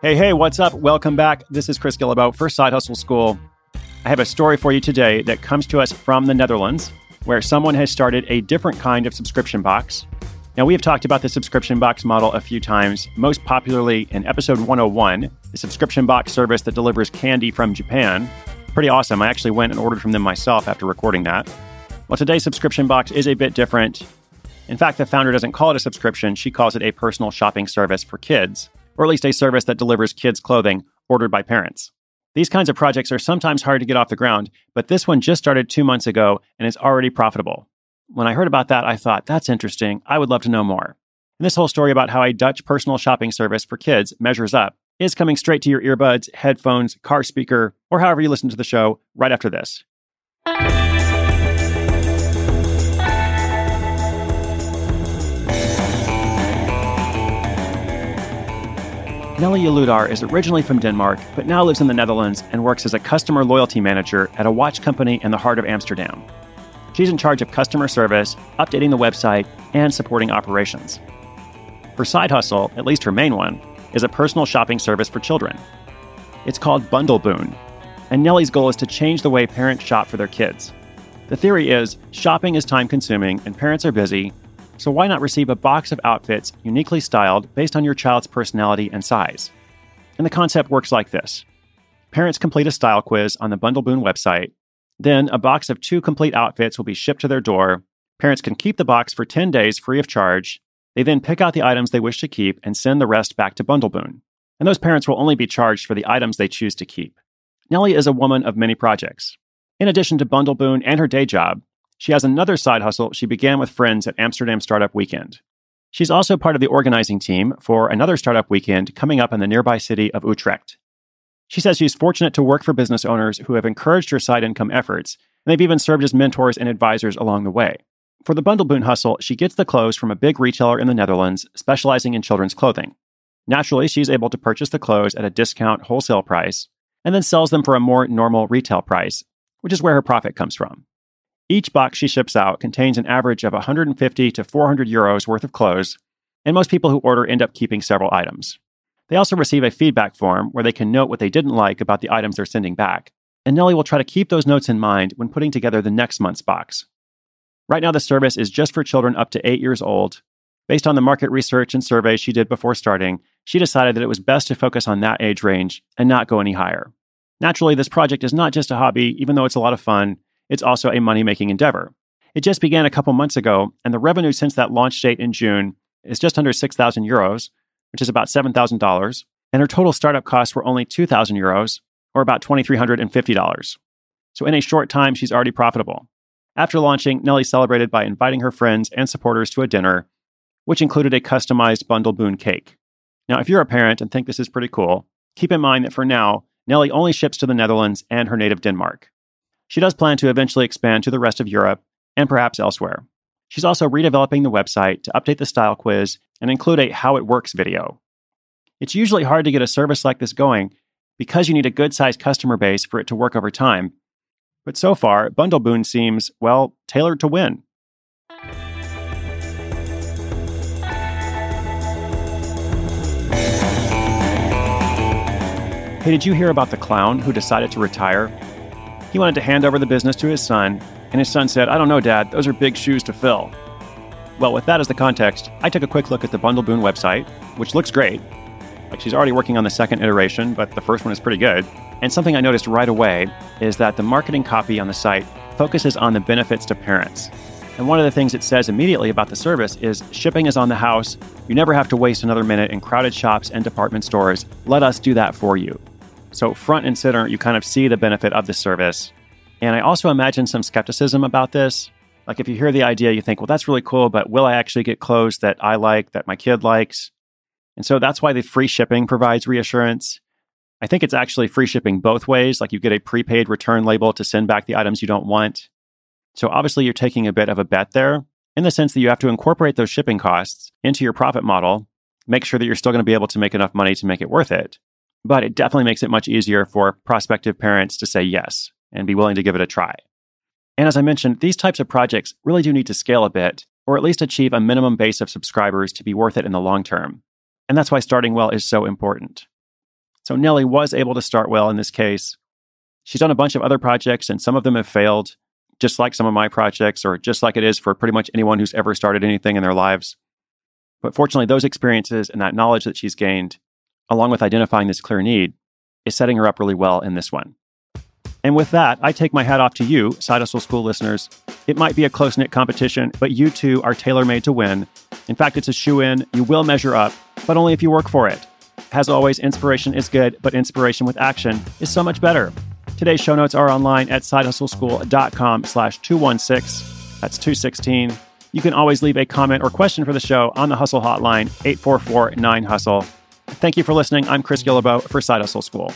Hey, hey, what's up? Welcome back. This is Chris Guillebeau for Side Hustle School. I have a story for you today that comes to us from the Netherlands, where someone has started a different kind of subscription box. Now, we have talked about the subscription box model a few times, most popularly in episode 101, the subscription box service that delivers candy from Japan. Pretty awesome. I actually went and ordered from them myself after recording that. Well, today's subscription box is a bit different. In fact, the founder doesn't call it a subscription, she calls it a personal shopping service for kids, or at least a service that delivers kids' clothing ordered by parents. These kinds of projects are sometimes hard to get off the ground, but this one just started two months ago and is already profitable. When I heard about that, I thought, that's interesting. I would love to know more. And this whole story about how a Dutch personal shopping service for kids measures up is coming straight to your earbuds, headphones, car speaker, or however you listen to the show right after this. Nelly Yaludar is originally from Denmark, but now lives in the Netherlands and works as a customer loyalty manager at a watch company in the heart of Amsterdam. She's in charge of customer service, updating the website, and supporting operations. Her side hustle, at least her main one, is a personal shopping service for children. It's called Bundle Bundleboon, and Nelly's goal is to change the way parents shop for their kids. The theory is shopping is time consuming and parents are busy, so why not receive a box of outfits uniquely styled based on your child's personality and size? And the concept works like this Parents complete a style quiz on the Bundleboon website. Then a box of two complete outfits will be shipped to their door. Parents can keep the box for 10 days free of charge. They then pick out the items they wish to keep and send the rest back to Bundleboon. And those parents will only be charged for the items they choose to keep. Nellie is a woman of many projects. In addition to Bundleboon and her day job, she has another side hustle she began with friends at Amsterdam Startup Weekend. She's also part of the organizing team for another startup weekend coming up in the nearby city of Utrecht. She says she's fortunate to work for business owners who have encouraged her side income efforts, and they've even served as mentors and advisors along the way. For the Bundleboon hustle, she gets the clothes from a big retailer in the Netherlands specializing in children's clothing. Naturally, she's able to purchase the clothes at a discount wholesale price and then sells them for a more normal retail price, which is where her profit comes from. Each box she ships out contains an average of 150 to 400 euros worth of clothes, and most people who order end up keeping several items. They also receive a feedback form where they can note what they didn't like about the items they're sending back, and Nellie will try to keep those notes in mind when putting together the next month's box. Right now, the service is just for children up to eight years old. Based on the market research and surveys she did before starting, she decided that it was best to focus on that age range and not go any higher. Naturally, this project is not just a hobby, even though it's a lot of fun, it's also a money making endeavor. It just began a couple months ago, and the revenue since that launch date in June is just under 6,000 euros, which is about $7,000, and her total startup costs were only 2,000 euros, or about $2,350. So in a short time, she's already profitable. After launching, Nellie celebrated by inviting her friends and supporters to a dinner, which included a customized Bundleboon cake. Now, if you're a parent and think this is pretty cool, keep in mind that for now, Nellie only ships to the Netherlands and her native Denmark. She does plan to eventually expand to the rest of Europe and perhaps elsewhere. She's also redeveloping the website to update the style quiz and include a how it works video. It's usually hard to get a service like this going because you need a good sized customer base for it to work over time. But so far, Bundleboon seems, well, tailored to win. Hey, did you hear about the clown who decided to retire he wanted to hand over the business to his son, and his son said, I don't know, Dad, those are big shoes to fill. Well, with that as the context, I took a quick look at the Bundleboon website, which looks great. Like she's already working on the second iteration, but the first one is pretty good. And something I noticed right away is that the marketing copy on the site focuses on the benefits to parents. And one of the things it says immediately about the service is shipping is on the house. You never have to waste another minute in crowded shops and department stores. Let us do that for you. So, front and center, you kind of see the benefit of the service. And I also imagine some skepticism about this. Like, if you hear the idea, you think, well, that's really cool, but will I actually get clothes that I like, that my kid likes? And so that's why the free shipping provides reassurance. I think it's actually free shipping both ways. Like, you get a prepaid return label to send back the items you don't want. So, obviously, you're taking a bit of a bet there in the sense that you have to incorporate those shipping costs into your profit model, make sure that you're still going to be able to make enough money to make it worth it but it definitely makes it much easier for prospective parents to say yes and be willing to give it a try. And as I mentioned, these types of projects really do need to scale a bit, or at least achieve a minimum base of subscribers to be worth it in the long term. And that's why starting well is so important. So Nellie was able to start well in this case. She's done a bunch of other projects, and some of them have failed, just like some of my projects, or just like it is for pretty much anyone who's ever started anything in their lives. But fortunately, those experiences and that knowledge that she's gained, along with identifying this clear need, is setting her up really well in this one. And with that, I take my hat off to you, Side Hustle School listeners. It might be a close knit competition, but you two are tailor made to win. In fact, it's a shoe in. You will measure up, but only if you work for it. As always, inspiration is good, but inspiration with action is so much better. Today's show notes are online at sidehustleschool.com slash 216. That's 216. You can always leave a comment or question for the show on the Hustle Hotline, 844 9 Hustle. Thank you for listening. I'm Chris Guillebeau for Side Hustle School.